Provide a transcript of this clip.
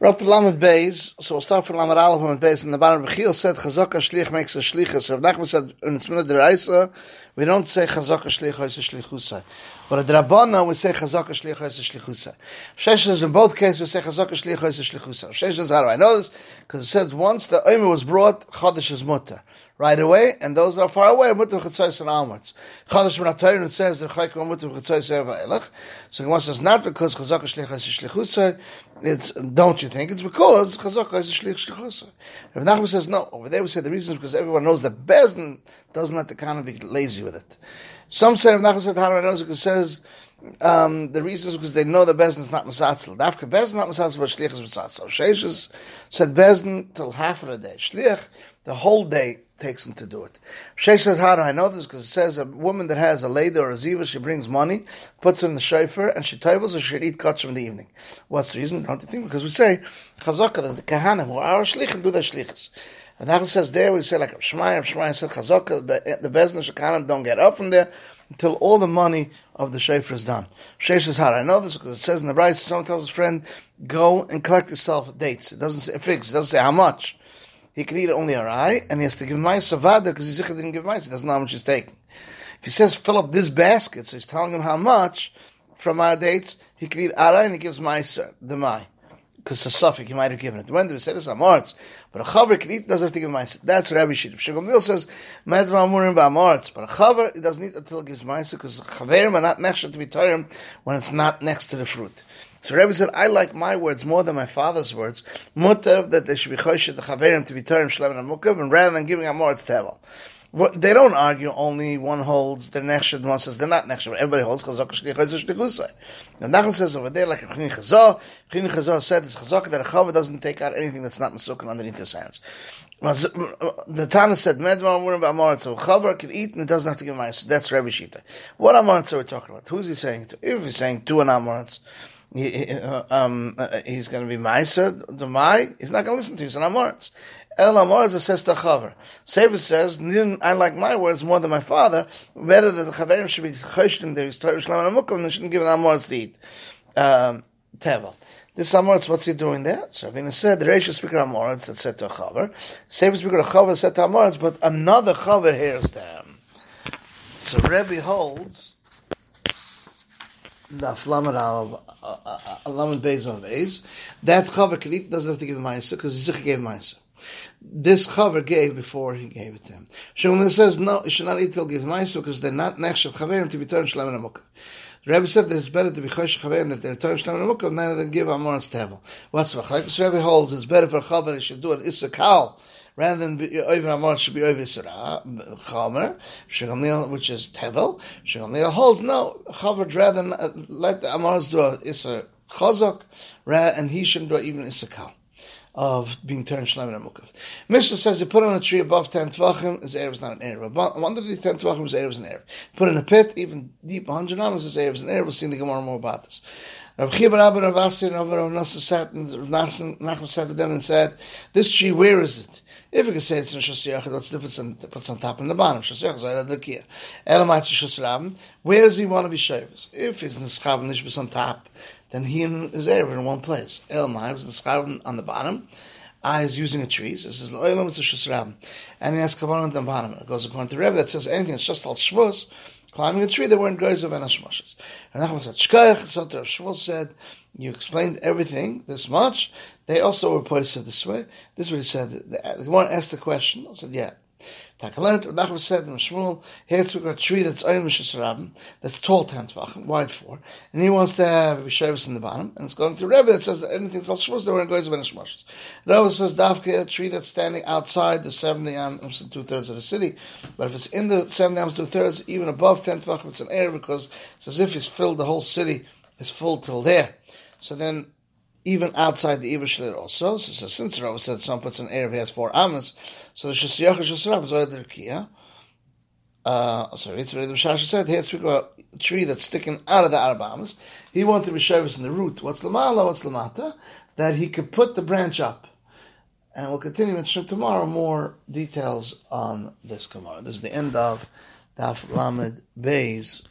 We're up to Lamed Beis, so we'll start from Lamed Aleph Lamed Beis, and the bottom Bechil said, Chazaka Shlich makes a Shlichus. So Rav Nachman said, in the Tzminah Deraisa, we don't say Chazaka Shlich is a Shlichusa. But at Rabbana, we say Chazaka Shlich is a Shlichusa. Sheshes, in both cases, we say Chazaka Shlich is a Shlichusa. Sheshes, how do I know this? Because it says, once the Omer was brought, Chodesh is Mutter. Right away, and those that are far away, Mutter Chatzais and onwards. Chodesh Ben HaTayr, it says, the Chayk Mutter Chatzais Eva Elach. So Gemara says, not because Chazaka Shlich is a Shlichusa, it's, don't you think? It's because Chazaka is a Shlich Shlichusa. Rav Nachman says, no. Over there we say the reason is because everyone knows that Bezdin doesn't let the kind be lazy with it. Some say Rav Nachman said, Because says, um, the reason is because they know the Bezdin is not Masatzel. Dafka Bezdin not Masatzel, but Shlich is Masatzel. Sheshes said Bezdin till half of the day. Shlich, the whole day takes him to do it. Sheish says, how do I know this? Because it says a woman that has a lady or a ziva, she brings money, puts it in the shofar, and she tables or she eat kachim in the evening. What's the reason? Don't you think? Because we say, chazaka, that the kahanim, who are our shlichim, do their shlichus. And that says there, we say like Shmai, Shmai said, chazaka, the bezdin shekahanim don't get up from there until all the money of the shofar is done. Says, how do I know this? Because it says in the Bryce, someone tells his friend, go and collect yourself dates. It doesn't say figs, it doesn't say how much he can eat only a rye, and he has to give Maisa Vada because he didn't give Maisa. He doesn't know how much he's taking. If he says, fill up this basket, so he's telling him how much from our dates, he can eat Arai and he gives Maisa, uh, the Mai. Because a suffix, he might have given it. When do we say this? Amarts. But a chaver can eat, doesn't have to give Maisa. That's Rabbi Shittim. Shigomil says, Medva Amurim Ba'amarts. But a chaver, he doesn't eat until he gives Maisa, because chaverim are not next to be tired when it's not next to the fruit. So Rebbe said, I like my words more than my father's words. Mutter that they should be choshet the chaverim to be Torah Shlem and Mukav, and rather than giving a more tevel. What, they don't argue only one holds the nechshad, one says they're not nechshad. Everybody holds chazak shlichah shlichusay. And Nachman says over there, like Chini Chazah, Chini Chazah said it's chazak that a chava doesn't take out anything that's not masukin underneath his hands. The Tana said, Medvar Ba'amaritz, so chavar can eat and it doesn't have to give ma'is. That's Rebbe Shita. What amaritz are we talking about? Who's he saying to? If he's saying to an amaritz, he, uh, um, uh, he's going to be Maisa, the Mai, he's not going to listen to you. He's an Amoritz. El Amoritz says to Chaver. Sefer says, I like my words more than my father, better that the Chaverim should be Choshtim, there is Torah Shlam and Amukim, and they shouldn't give an Amoritz to eat. Um, Tevel. This Amoritz, what's he doing there? So Ravina said, the Reisha speaker Amoritz that said to Chaver, Sefer speaker Chaver said to Amoritz, but another Chaver hears them. So Rebbe holds, the Flamet Alav, uh, uh, uh, Lamed Beis of Beis, that Chaver can eat, doesn't have to give Maisa, because Zich gave Maisa. This Chaver gave before he gave it to him. Shemon says, no, you should not eat till give Maisa, because they're not Nechshav Chaverim to be turned Shalem and Amukah. The Rebbe said that it's better to be Chosh Chaverim that they're turned Shalem and Amukah than than give Amor and Tevel. What's the Chaykus Rebbe holds, it's better for a Chaver, he should do it, a rather than be over Amor should be over Sarah, Chomer, Shegamliel, which is Tevel. Shegamliel holds, no, Chaver rather than uh, let the Amors do Issa Chazak, and he shouldn't do even Issa Kal of being turned shleim and mukav. Mishnah says you put on a tree above ten tvachim, his erev is not an erev. Under the ten tvachim, his erev is an erev. Put in a pit, even deep, hundred amos, his erev is an erev. We'll see in the Gemara more about this. Rav Chia ben Abba Rav Asi and Rav Nasa sat and Rav Nachman sat with them and said, "This tree, where is it?" If you can say it's in Shasiyach, what's the difference in what's on top and the bottom? Shasiyach is right the kia. Elamite Shasram, where does he want to be shavers? If he's in Schav and on top, then he and his Erev in one place. Elamite is the Schav on the bottom. I is using a tree. So it says Lo'ilam Shasram. And he has Kavan on the bottom. It goes according to Rev that says anything that's just all Shvus, climbing a tree, they weren't guys of Anashmoshes. And Nachman said, Shkayach, so Shvus said, you explained everything this much. They also were posted this way. This is what he said. The Gemara asked the question. I said, yeah. Takalant, Nachman said in Shmuel, here took a tree that's Oyim Mishasarabim, that's tall ten tvachim, wide four, and he wants to have a Vishavas in the bottom, and it's going to Rebbe that says anything else Shmuz, they were in Goyz of Enishmashas. Rebbe says Davke, a tree that's standing outside the 70 ams and two thirds of the city, but if it's in the 70 ams two thirds, even above ten tvachim, it's an air because it's as if he's filled the whole city, is full till there. So then even outside the Ibashlir also. So, so since Rava said some puts an air he has four amas, so the Shasiyach Shasrab is the Kia. Uh, sorry, it's the Shasha said here speak about a tree that's sticking out of the Arabamas. He wanted to be shavus in the root. What's Lamala, what's Lamata? That he could put the branch up. And we'll continue in tomorrow more details on this Gemara. This is the end of Daf Lamed Beis